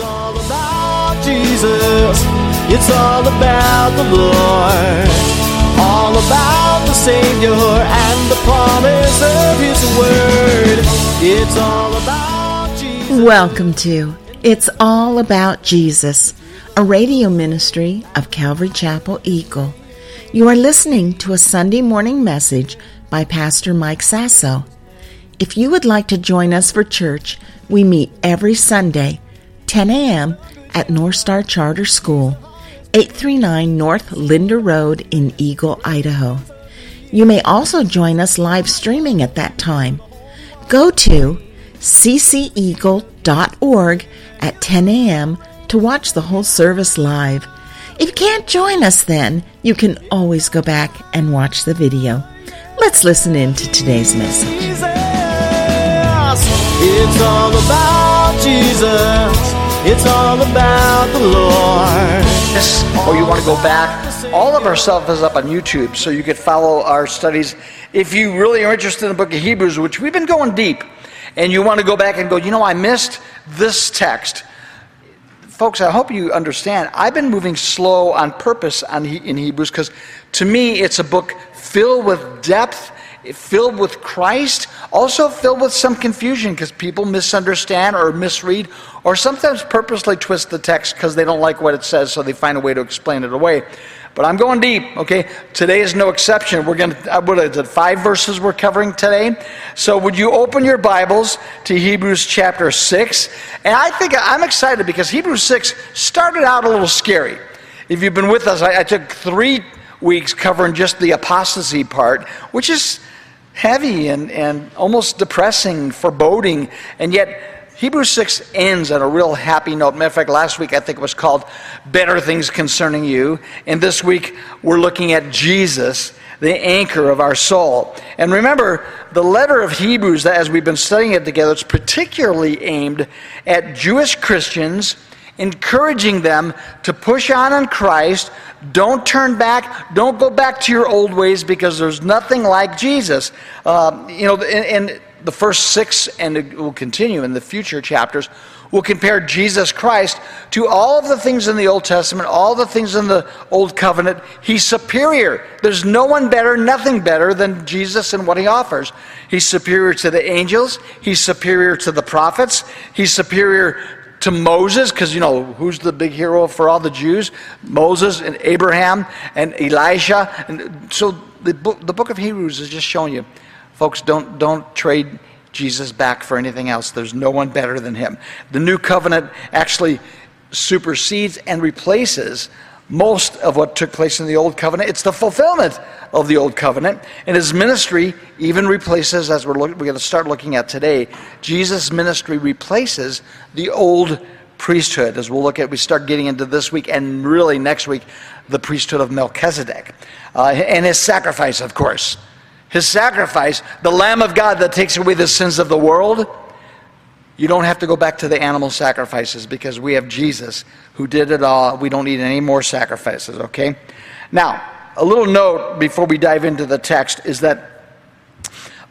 It's all about Jesus. It's all about the Lord. All about the Savior and the promise of His Word. It's all about Jesus. Welcome to It's All About Jesus, a radio ministry of Calvary Chapel Eagle. You are listening to a Sunday morning message by Pastor Mike Sasso. If you would like to join us for church, we meet every Sunday, 10 a.m. at North Star Charter School, 839 North Linder Road in Eagle, Idaho. You may also join us live streaming at that time. Go to cceagle.org at 10 a.m. to watch the whole service live. If you can't join us then, you can always go back and watch the video. Let's listen in to today's message. It's all about Jesus. It's all about the Lord. or oh, you want to go back, all of our stuff is up on YouTube, so you could follow our studies. If you really are interested in the book of Hebrews, which we've been going deep, and you want to go back and go, you know, I missed this text. Folks, I hope you understand. I've been moving slow on purpose on, in Hebrews because to me it's a book filled with depth, filled with Christ, also filled with some confusion because people misunderstand or misread or sometimes purposely twist the text because they don't like what it says, so they find a way to explain it away. But I'm going deep, okay? Today is no exception. We're going to, uh, what is it, five verses we're covering today? So would you open your Bibles to Hebrews chapter 6? And I think I'm excited because Hebrews 6 started out a little scary. If you've been with us, I, I took three weeks covering just the apostasy part, which is heavy and, and almost depressing, foreboding, and yet Hebrews 6 ends on a real happy note. Matter of fact, last week I think it was called Better Things Concerning You. And this week we're looking at Jesus, the anchor of our soul. And remember, the letter of Hebrews, as we've been studying it together, it's particularly aimed at Jewish Christians, encouraging them to push on in Christ. Don't turn back. Don't go back to your old ways because there's nothing like Jesus. Uh, you know, and the first six, and it will continue in the future chapters, will compare Jesus Christ to all of the things in the Old Testament, all the things in the Old Covenant. He's superior. There's no one better, nothing better than Jesus and what he offers. He's superior to the angels, he's superior to the prophets, he's superior to Moses, because you know who's the big hero for all the Jews? Moses and Abraham and Elisha. And so the book, the book of Hebrews is just showing you, folks, don't don't trade Jesus back for anything else. There's no one better than him. The new covenant actually supersedes and replaces most of what took place in the old covenant. It's the fulfillment of the old covenant. And his ministry even replaces, as we're, look, we're going to start looking at today, Jesus' ministry replaces the old priesthood. As we'll look at, we start getting into this week and really next week, the priesthood of Melchizedek. Uh, and his sacrifice, of course. His sacrifice, the Lamb of God that takes away the sins of the world. You don't have to go back to the animal sacrifices because we have Jesus who did it all. We don't need any more sacrifices, okay? Now, a little note before we dive into the text is that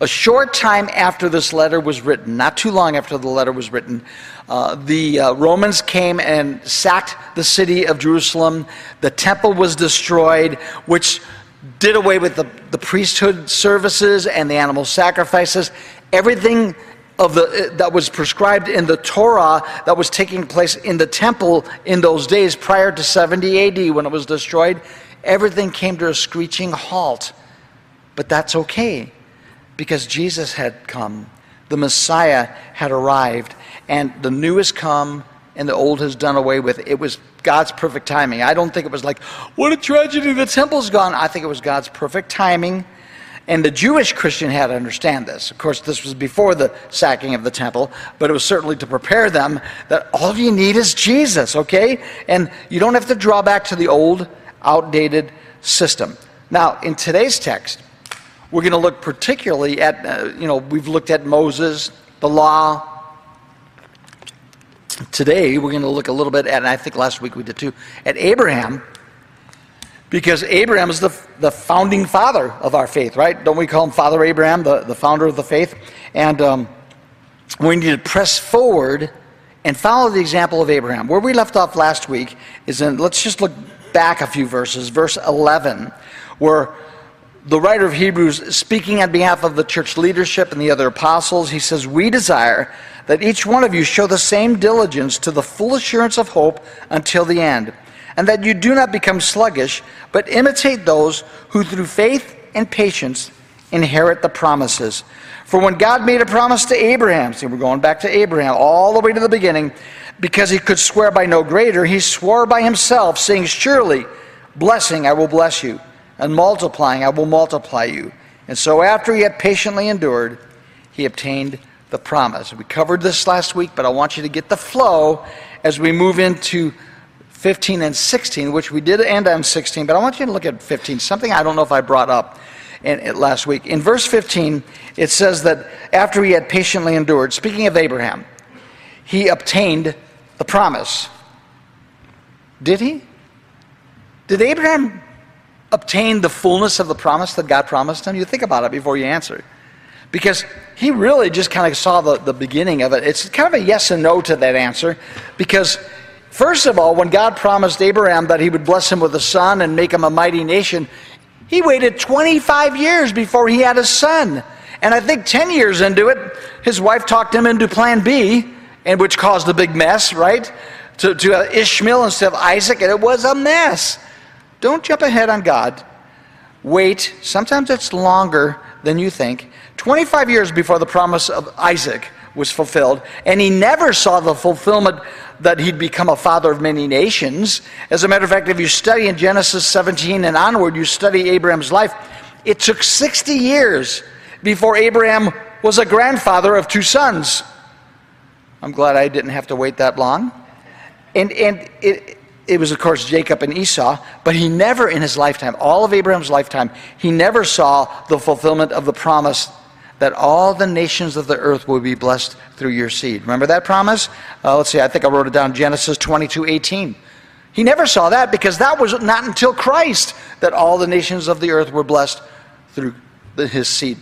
a short time after this letter was written, not too long after the letter was written, uh, the uh, Romans came and sacked the city of Jerusalem. The temple was destroyed, which did away with the, the priesthood services and the animal sacrifices. Everything of the, eh, that was prescribed in the Torah that was taking place in the temple in those days prior to 70 AD when it was destroyed, everything came to a screeching halt. But that's okay because Jesus had come, the Messiah had arrived, and the new has come and the old has done away with. It was God's perfect timing. I don't think it was like, what a tragedy, the temple's gone. I think it was God's perfect timing. And the Jewish Christian had to understand this. Of course, this was before the sacking of the temple, but it was certainly to prepare them that all you need is Jesus, okay? And you don't have to draw back to the old, outdated system. Now, in today's text, we're going to look particularly at, uh, you know, we've looked at Moses, the law. Today, we're going to look a little bit at, and I think last week we did too, at Abraham because Abraham is the, the founding father of our faith, right? Don't we call him Father Abraham, the, the founder of the faith? And um, we need to press forward and follow the example of Abraham. Where we left off last week is in, let's just look back a few verses, verse 11, where the writer of Hebrews, speaking on behalf of the church leadership and the other apostles, he says, We desire that each one of you show the same diligence to the full assurance of hope until the end, and that you do not become sluggish, but imitate those who through faith and patience inherit the promises. For when God made a promise to Abraham, see, we're going back to Abraham all the way to the beginning, because he could swear by no greater, he swore by himself, saying, Surely, blessing I will bless you, and multiplying I will multiply you. And so after he had patiently endured, he obtained the promise. We covered this last week, but I want you to get the flow as we move into 15 and 16, which we did end on 16, but I want you to look at 15, something I don't know if I brought up in, in, last week. In verse 15, it says that after he had patiently endured, speaking of Abraham, he obtained the promise. Did he? Did Abraham obtain the fullness of the promise that God promised him? You think about it before you answer. Because he really just kind of saw the, the beginning of it. It's kind of a yes and no to that answer. Because, first of all, when God promised Abraham that he would bless him with a son and make him a mighty nation, he waited 25 years before he had a son. And I think 10 years into it, his wife talked him into plan B, and which caused a big mess, right? To, to uh, Ishmael instead of Isaac, and it was a mess. Don't jump ahead on God. Wait. Sometimes it's longer than you think. 25 years before the promise of Isaac was fulfilled, and he never saw the fulfillment that he'd become a father of many nations. As a matter of fact, if you study in Genesis 17 and onward, you study Abraham's life, it took 60 years before Abraham was a grandfather of two sons. I'm glad I didn't have to wait that long. And, and it, it was, of course, Jacob and Esau, but he never in his lifetime, all of Abraham's lifetime, he never saw the fulfillment of the promise that all the nations of the earth will be blessed through your seed. Remember that promise? Uh, let's see, I think I wrote it down Genesis 22 18. He never saw that because that was not until Christ that all the nations of the earth were blessed through the, his seed,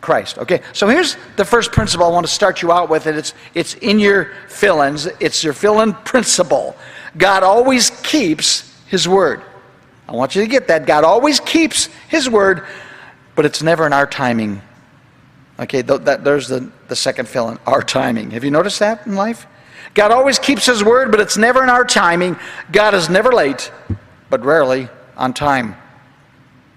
Christ. Okay, so here's the first principle I want to start you out with. And it's, it's in your fill ins, it's your fill in principle. God always keeps his word. I want you to get that. God always keeps his word, but it's never in our timing Okay, th- that, there's the, the second fill in our timing. Have you noticed that in life? God always keeps His word, but it's never in our timing. God is never late, but rarely on time.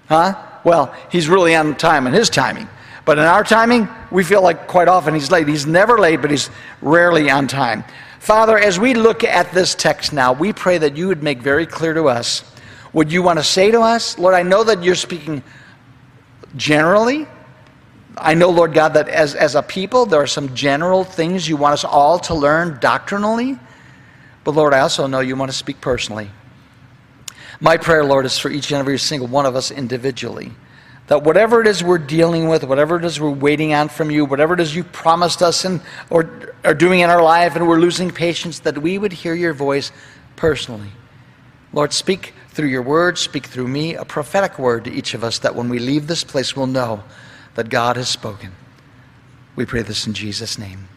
Huh? Well, He's really on time in His timing. But in our timing, we feel like quite often He's late. He's never late, but He's rarely on time. Father, as we look at this text now, we pray that you would make very clear to us what you want to say to us. Lord, I know that you're speaking generally, I know, Lord God, that as, as a people, there are some general things you want us all to learn doctrinally. But Lord, I also know you want to speak personally. My prayer, Lord, is for each and every single one of us individually. That whatever it is we're dealing with, whatever it is we're waiting on from you, whatever it is you promised us and or are doing in our life and we're losing patience, that we would hear your voice personally. Lord, speak through your word, speak through me, a prophetic word to each of us that when we leave this place, we'll know that God has spoken. We pray this in Jesus' name.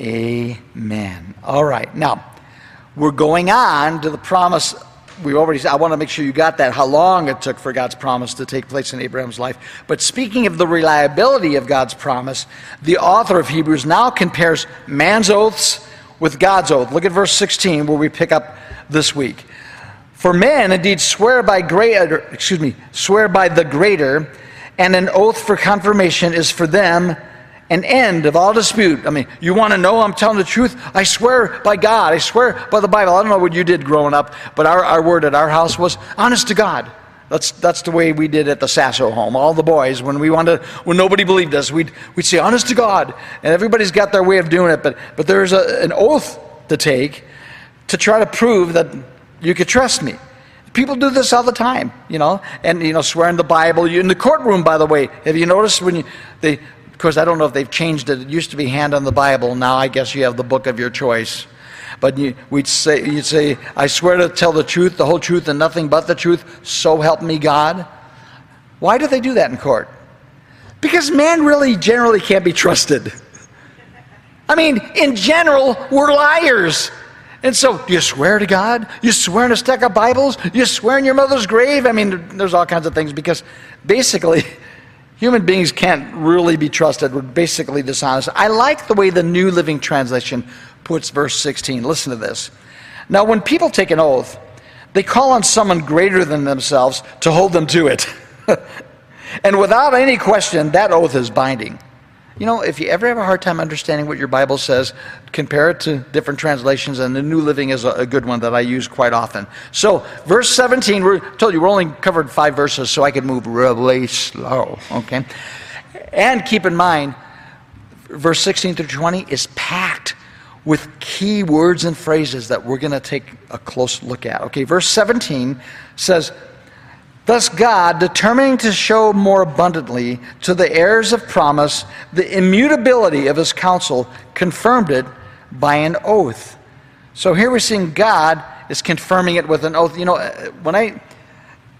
Amen. All right. Now, we're going on to the promise. We already I want to make sure you got that how long it took for God's promise to take place in Abraham's life. But speaking of the reliability of God's promise, the author of Hebrews now compares man's oaths with God's oath. Look at verse 16 where we pick up this week. For men indeed swear by greater, excuse me, swear by the greater, and an oath for confirmation is for them an end of all dispute. I mean, you want to know I'm telling the truth? I swear by God. I swear by the Bible. I don't know what you did growing up, but our, our word at our house was honest to God. That's, that's the way we did at the Sasso home. All the boys, when we wanted, when nobody believed us, we'd, we'd say, honest to God. And everybody's got their way of doing it, but, but there's a, an oath to take to try to prove that you could trust me. People do this all the time, you know, and you know, swearing the Bible. You in the courtroom, by the way. Have you noticed when you they? Of course, I don't know if they've changed it. It used to be hand on the Bible. Now I guess you have the book of your choice. But you, we'd say, you'd say, I swear to tell the truth, the whole truth, and nothing but the truth. So help me God. Why do they do that in court? Because man really generally can't be trusted. I mean, in general, we're liars. And so, do you swear to God? You swear in a stack of Bibles? You swear in your mother's grave? I mean, there's all kinds of things because basically, human beings can't really be trusted. We're basically dishonest. I like the way the New Living Translation puts verse 16. Listen to this. Now, when people take an oath, they call on someone greater than themselves to hold them to it. and without any question, that oath is binding. You know, if you ever have a hard time understanding what your Bible says, compare it to different translations, and the New Living is a, good one that I use quite often. So, verse 17, we told you we're only covered five verses, so I could move really slow, okay? And keep in mind, verse 16 through 20 is packed with key words and phrases that we're going to take a close look at. Okay, verse 17 says, Thus, God, determining to show more abundantly to the heirs of promise the immutability of his counsel, confirmed it by an oath. So here we're seeing God is confirming it with an oath. You know, uh, when I,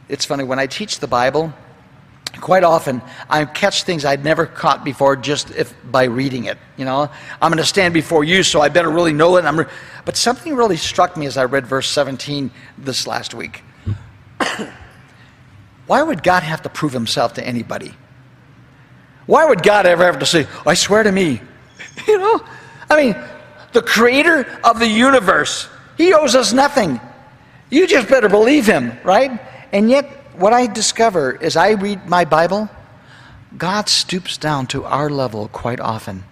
it's funny, when I teach the Bible, quite often I catch things I'd never caught before just if by reading it. You know, I'm going to stand before you, so I better really know it. Re- but something really struck me as I read verse 17 this last week. Why would God have to prove himself to anybody? Why would God ever have to say, I swear to me? You know? I mean, the creator of the universe, he owes us nothing. You just better believe him, right? And yet, what I discover as I read my Bible, God stoops down to our level quite often.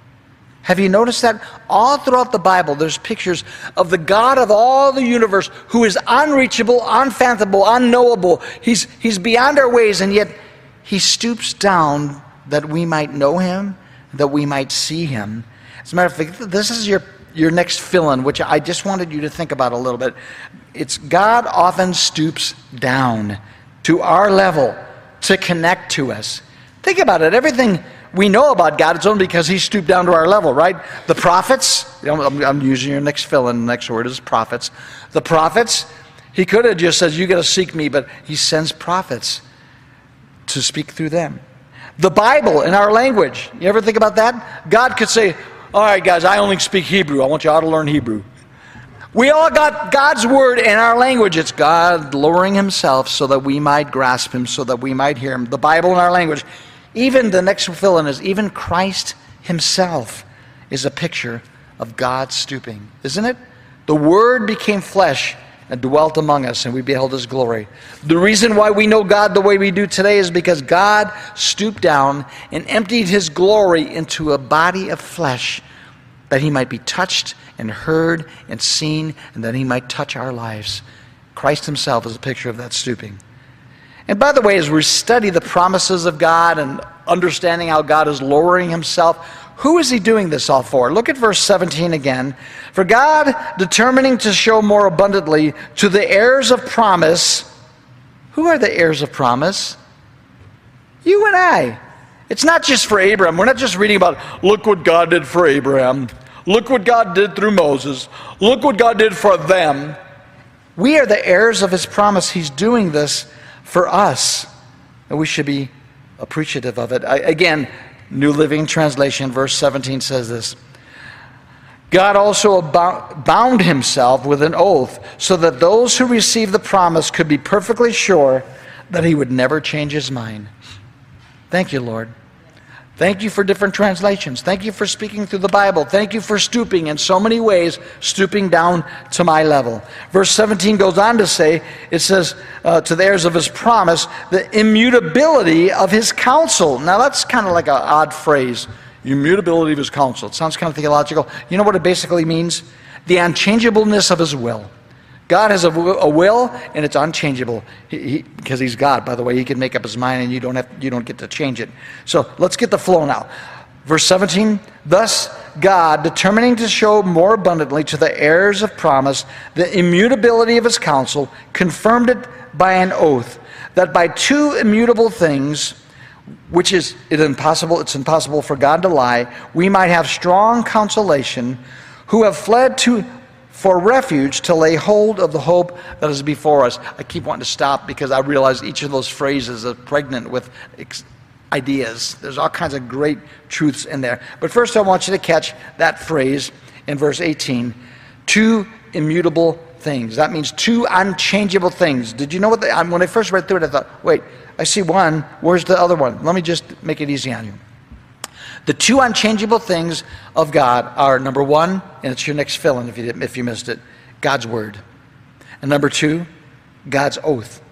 Have you noticed that? All throughout the Bible, there's pictures of the God of all the universe who is unreachable, unfathomable, unknowable. He's, he's beyond our ways, and yet he stoops down that we might know him, that we might see him. As a matter of fact, this is your, your next fill in, which I just wanted you to think about a little bit. It's God often stoops down to our level to connect to us. Think about it. Everything we know about God, it's only because He stooped down to our level, right? The prophets, I'm, I'm using your next fill in, the next word is prophets. The prophets, He could have just said, You got to seek me, but He sends prophets to speak through them. The Bible in our language, you ever think about that? God could say, All right, guys, I only speak Hebrew. I want you all to learn Hebrew. We all got God's word in our language. It's God lowering Himself so that we might grasp Him, so that we might hear Him. The Bible in our language. Even the next fill in is even Christ himself is a picture of God stooping, isn't it? The Word became flesh and dwelt among us, and we beheld his glory. The reason why we know God the way we do today is because God stooped down and emptied his glory into a body of flesh that he might be touched and heard and seen, and that he might touch our lives. Christ himself is a picture of that stooping. And by the way, as we study the promises of God and understanding how God is lowering himself, who is he doing this all for? Look at verse 17 again. For God, determining to show more abundantly to the heirs of promise, who are the heirs of promise? You and I. It's not just for Abraham. We're not just reading about, look what God did for Abraham. Look what God did through Moses. Look what God did for them. We are the heirs of his promise. He's doing this for us. And we should be appreciative of it. I, again, New Living Translation, verse 17 says this God also bound himself with an oath so that those who received the promise could be perfectly sure that he would never change his mind. Thank you, Lord. Thank you for different translations. Thank you for speaking through the Bible. Thank you for stooping in so many ways, stooping down to my level. Verse 17 goes on to say, it says, uh, to the heirs of his promise, the immutability of his counsel. Now that's kind of like an odd phrase. Immutability of his counsel. It sounds kind of theological. You know what it basically means? The unchangeableness of his will. God has a, a will, and it's unchangeable he, he, because He's God. By the way, He can make up His mind, and you don't have you don't get to change it. So let's get the flow now. Verse 17. Thus, God, determining to show more abundantly to the heirs of promise the immutability of His counsel, confirmed it by an oath that by two immutable things which is it impossible it's impossible for God to lie we might have strong consolation who have fled to for refuge to lay hold of the hope that is before us. I keep wanting to stop because I realize each of those phrases are pregnant with ex- ideas. There's all kinds of great truths in there. But first, I want you to catch that phrase in verse 18 two immutable things. That means two unchangeable things. Did you know what? The, when I first read through it, I thought, wait, I see one. Where's the other one? Let me just make it easy on you. The two unchangeable things of God are number one, and it's your next fill in if you, if you missed it God's Word. And number two, God's oath.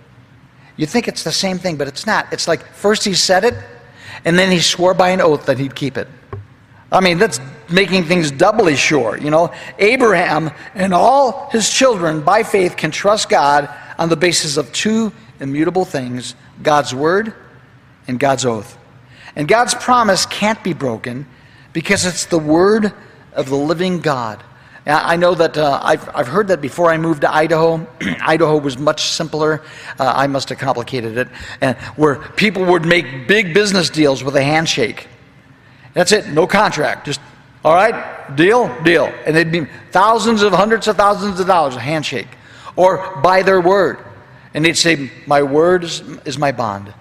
You think it's the same thing, but it's not. It's like first he said it, and then he swore by an oath that he'd keep it. I mean, that's making things doubly sure. You know, Abraham and all his children by faith can trust God on the basis of two immutable things God's word and God's oath. And God's promise can't be broken because it's the word of the living God. I know that uh, I've, I've heard that before I moved to Idaho. Idaho was much simpler. Uh, I must have complicated it. And where people would make big business deals with a handshake. That's it, no contract. Just, all right, deal, deal. And they'd be thousands of hundreds of thousands of dollars a handshake. Or by their word. And they'd say, My word is, is my bond.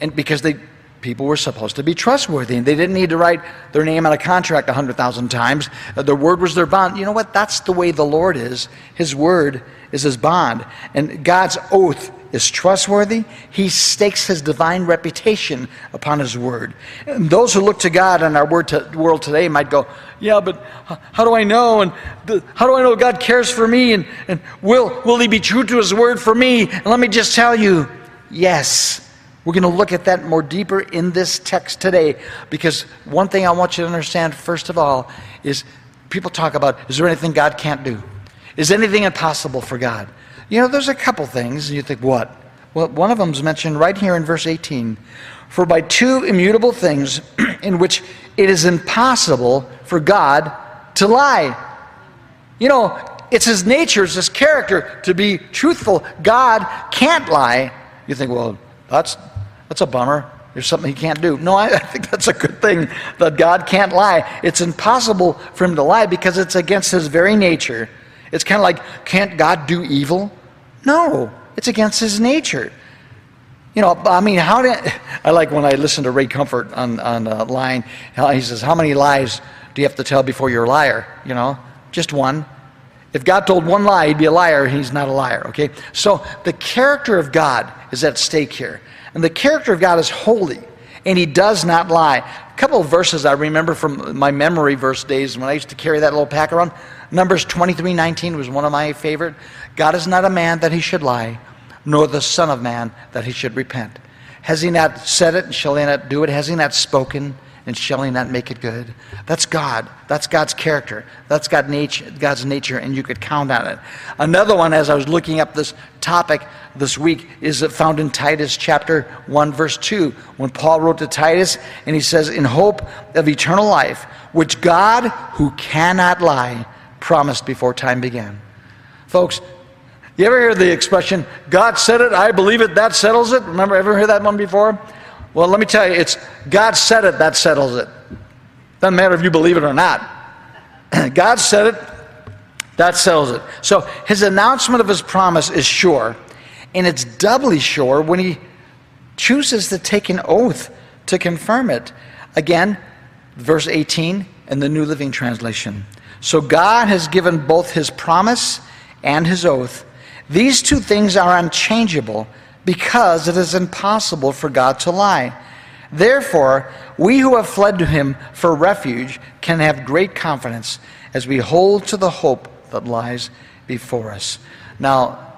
And because they people were supposed to be trustworthy and they didn't need to write their name on a contract 100,000 times. Uh, their word was their bond. You know what? That's the way the Lord is. His word is his bond. And God's oath is trustworthy. He stakes his divine reputation upon his word. And those who look to God in our world today might go, Yeah, but how do I know? And how do I know God cares for me? And, and will, will he be true to his word for me? And let me just tell you, yes. We're going to look at that more deeper in this text today because one thing I want you to understand, first of all, is people talk about is there anything God can't do? Is anything impossible for God? You know, there's a couple things, and you think, what? Well, one of them is mentioned right here in verse 18. For by two immutable things in which it is impossible for God to lie. You know, it's his nature, it's his character to be truthful. God can't lie. You think, well, that's that's a bummer. There's something he can't do. No, I, I, think that's a good thing that God can't lie. It's impossible for him to lie because it's against his very nature. It's kind of like, can't God do evil? No, it's against his nature. You know, I mean, how did I like when I listen to Ray Comfort on on uh, line? He says, "How many lies do you have to tell before you're a liar?" You know, just one. If God told one lie, he'd be a liar. He's not a liar. Okay, so the character of God is at stake here. And the character of God is holy, and he does not lie. A couple of verses I remember from my memory verse days when I used to carry that little pack around. Numbers 23 19 was one of my favorite. God is not a man that he should lie, nor the Son of Man that he should repent. Has he not said it, and shall he not do it? Has he not spoken? and shall he not make it good? That's God. That's God's character. That's God nature, God's nature, and you could count on it. Another one, as I was looking up this topic this week, is found in Titus chapter 1, verse 2, when Paul wrote to Titus, and he says, In hope of eternal life, which God, who cannot lie, promised before time began. Folks, you ever hear the expression, God said it, I believe it, that settles it? Remember, ever heard that one before? Well, let me tell you, it's God said it, that settles it. Doesn't matter if you believe it or not. God said it, that settles it. So his announcement of his promise is sure, and it's doubly sure when he chooses to take an oath to confirm it. Again, verse 18 in the New Living Translation. So God has given both his promise and his oath. These two things are unchangeable because it is impossible for God to lie. Therefore, we who have fled to him for refuge can have great confidence as we hold to the hope that lies before us. Now,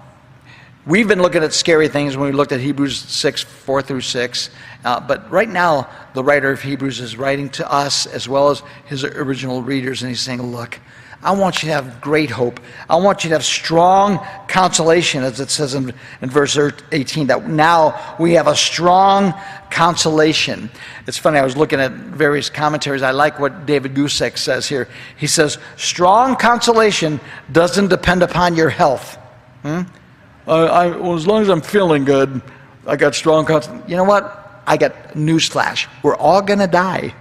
we've been looking at scary things when we looked at Hebrews 6, 4 through 6. Uh, but right now, the writer of Hebrews is writing to us as well as his original readers, and he's saying, Look, I want you to have great hope. I want you to have strong consolation, as it says in, in verse 18, that now we have a strong consolation. It's funny, I was looking at various commentaries. I like what David Guzik says here. He says, Strong consolation doesn't depend upon your health. Hmm? Uh, I, well, as long as I'm feeling good, I got strong consolation. You know what? I got newsflash. We're all going to die.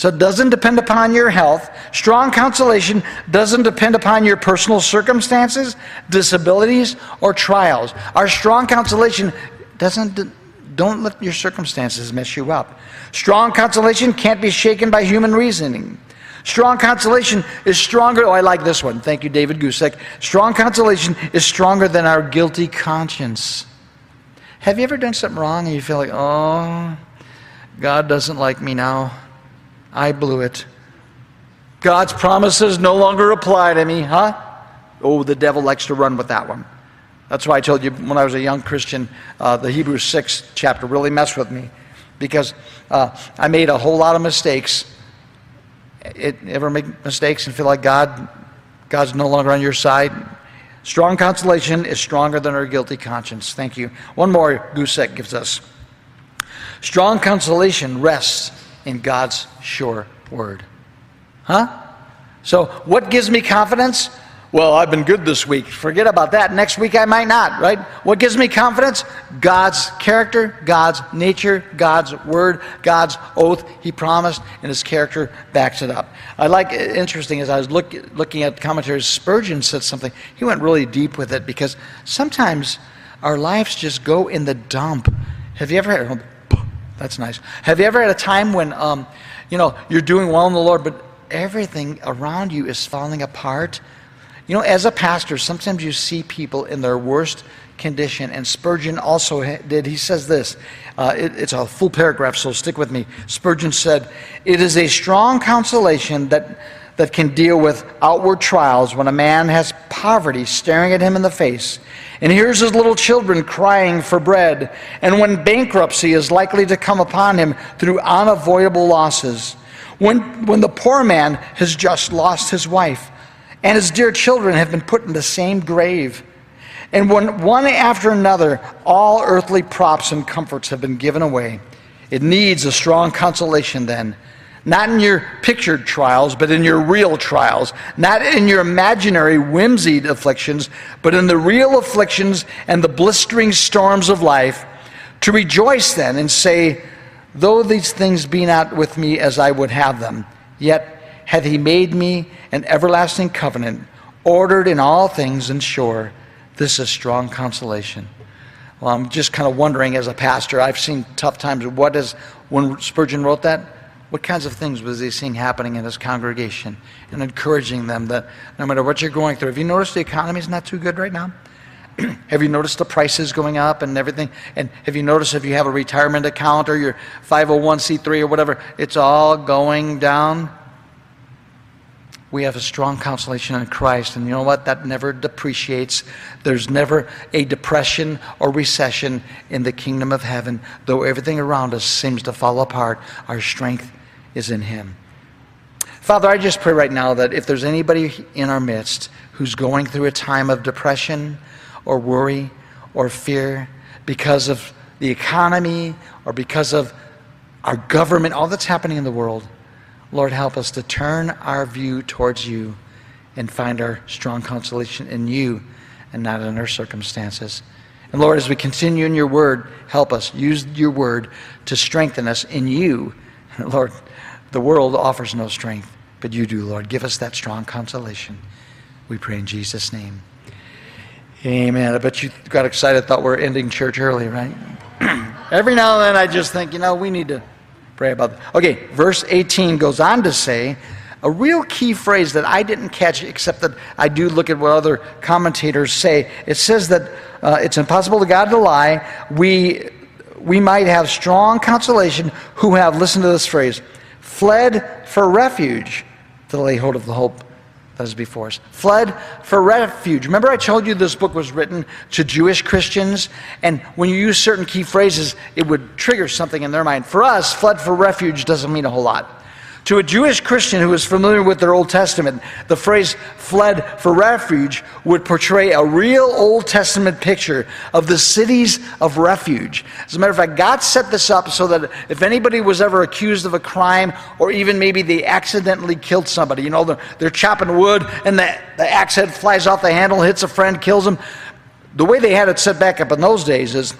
So it doesn't depend upon your health. Strong consolation doesn't depend upon your personal circumstances, disabilities, or trials. Our strong consolation doesn't Don't let your circumstances mess you up. Strong consolation can't be shaken by human reasoning. Strong consolation is stronger. Oh, I like this one. Thank you, David Guzik. Strong consolation is stronger than our guilty conscience. Have you ever done something wrong and you feel like, oh, God doesn't like me now? I blew it. God's promises no longer apply to me, huh? Oh, the devil likes to run with that one. That's why I told you when I was a young Christian, uh, the Hebrews 6 chapter really messed with me because uh, I made a whole lot of mistakes. It, ever make mistakes and feel like God, God's no longer on your side? Strong consolation is stronger than our guilty conscience. Thank you. One more Guzik gives us. Strong consolation rests in God's sure word. Huh? So, what gives me confidence? Well, I've been good this week. Forget about that. Next week I might not, right? What gives me confidence? God's character, God's nature, God's word, God's oath. He promised, and his character backs it up. I like interesting as I was look, looking at commentaries, Spurgeon said something. He went really deep with it because sometimes our lives just go in the dump. Have you ever had, that's nice. Have you ever had a time when, um, you know, you're doing well in the Lord, but everything around you is falling apart? You know, as a pastor, sometimes you see people in their worst condition, and Spurgeon also did. He says this uh, it, it's a full paragraph, so stick with me. Spurgeon said, It is a strong consolation that, that can deal with outward trials when a man has poverty staring at him in the face, and hears his little children crying for bread, and when bankruptcy is likely to come upon him through unavoidable losses. When, when the poor man has just lost his wife and his dear children have been put in the same grave. And when one after another, all earthly props and comforts have been given away, it needs a strong consolation then. Not in your pictured trials, but in your real trials. Not in your imaginary whimsied afflictions, but in the real afflictions and the blistering storms of life. To rejoice then and say, Though these things be not with me as I would have them, yet hath he made me an everlasting covenant, ordered in all things and sure. This is strong consolation. Well, I'm just kind of wondering as a pastor, I've seen tough times. What is, when Spurgeon wrote that, what kinds of things was he seeing happening in his congregation and encouraging them that no matter what you're going through, have you noticed the economy is not too good right now? have you noticed the prices going up and everything? And have you noticed if you have a retirement account or your 501c3 or whatever, it's all going down? we have a strong consolation in Christ. And you know what? That never depreciates. There's never a depression or recession in the kingdom of heaven. Though everything around us seems to fall apart, our strength is in Him. Father, I just pray right now that if there's anybody in our midst who's going through a time of depression or worry or fear because of the economy or because of our government, all that's happening in the world, Lord, help us to turn our view towards you and find our strong consolation in you and not in our circumstances. And Lord, as we continue in your word, help us use your word to strengthen us in you. Lord, the world offers no strength, but you do, Lord. Give us that strong consolation. We pray in Jesus' name. Amen. I bet you got excited, thought we are ending church early, right? Every now and then I just think, you know, we need to pray about that. Okay, verse 18 goes on to say a real key phrase that I didn't catch, except that I do look at what other commentators say. It says that uh, it's impossible to God to lie. We, we might have strong consolation who have, listened to this phrase, fled for refuge to lay hold of the hope that is before us. Fled for refuge. Remember, I told you this book was written to Jewish Christians, and when you use certain key phrases, it would trigger something in their mind. For us, fled for refuge doesn't mean a whole lot. To a Jewish Christian who is familiar with their Old Testament, the phrase fled for refuge would portray a real Old Testament picture of the cities of refuge. As a matter of fact, God set this up so that if anybody was ever accused of a crime, or even maybe they accidentally killed somebody, you know, they're, they're chopping wood and the, the axe head flies off the handle, hits a friend, kills him. The way they had it set back up in those days is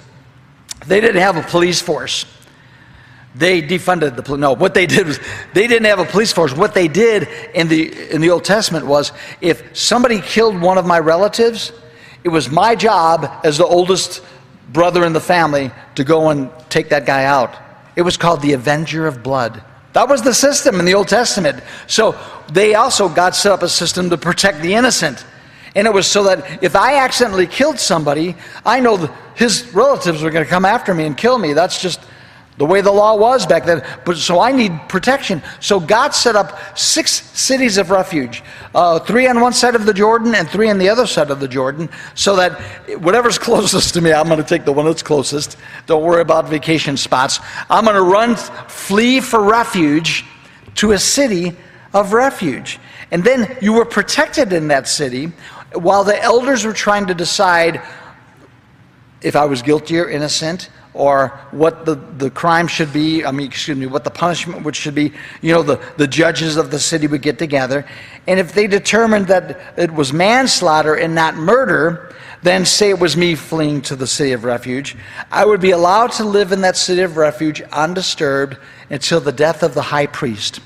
they didn't have a police force. They defunded the police. No, what they did was they didn't have a police force. What they did in the in the Old Testament was if somebody killed one of my relatives, it was my job as the oldest brother in the family to go and take that guy out. It was called the Avenger of Blood. That was the system in the Old Testament. So they also, God set up a system to protect the innocent. And it was so that if I accidentally killed somebody, I know his relatives were going to come after me and kill me. That's just the way the law was back then. But so I need protection. So God set up six cities of refuge, uh, three on one side of the Jordan and three on the other side of the Jordan, so that whatever's closest to me, I'm going to take the one that's closest. Don't worry about vacation spots. I'm going to run, flee for refuge to a city of refuge. And then you were protected in that city while the elders were trying to decide if I was guilty or innocent or what the, the crime should be, I mean, excuse me, what the punishment which should be, you know, the, the judges of the city would get together. And if they determined that it was manslaughter and not murder, then say it was me fleeing to the city of refuge, I would be allowed to live in that city of refuge undisturbed until the death of the high priest.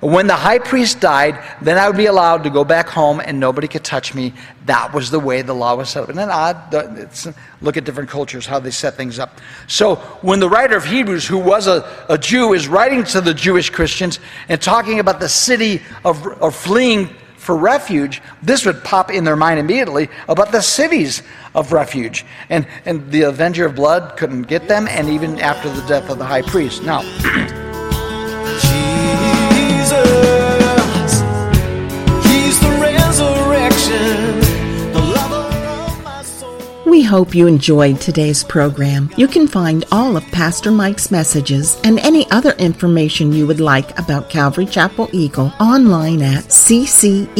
When the high priest died, then I would be allowed to go back home and nobody could touch me. That was the way the law was set up. And then odd, look at different cultures, how they set things up. So when the writer of Hebrews, who was a, a Jew, is writing to the Jewish Christians and talking about the city of, of fleeing for refuge, this would pop in their mind immediately about the cities of refuge. And, and the avenger of blood couldn't get them, and even after the death of the high priest. Now, We hope you enjoyed today's program. You can find all of Pastor Mike's messages and any other information you would like about Calvary Chapel Eagle online at cceagle.org.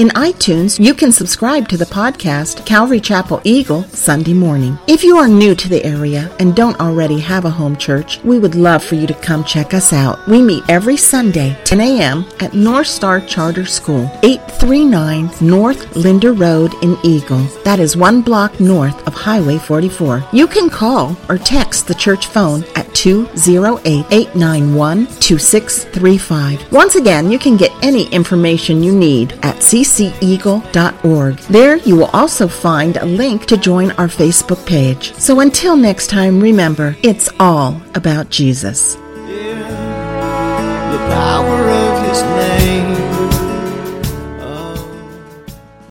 In iTunes, you can subscribe to the podcast Calvary Chapel Eagle Sunday morning. If you are new to the area and don't already have a home church, we would love for you to come check us out. We meet every Sunday, 10 a.m. at North Star Charter School, 839 North Linder Road in Eagle. That is one one block north of Highway 44. You can call or text the church phone at 208 891 2635. Once again, you can get any information you need at cceagle.org. There, you will also find a link to join our Facebook page. So until next time, remember, it's all about Jesus. Yeah,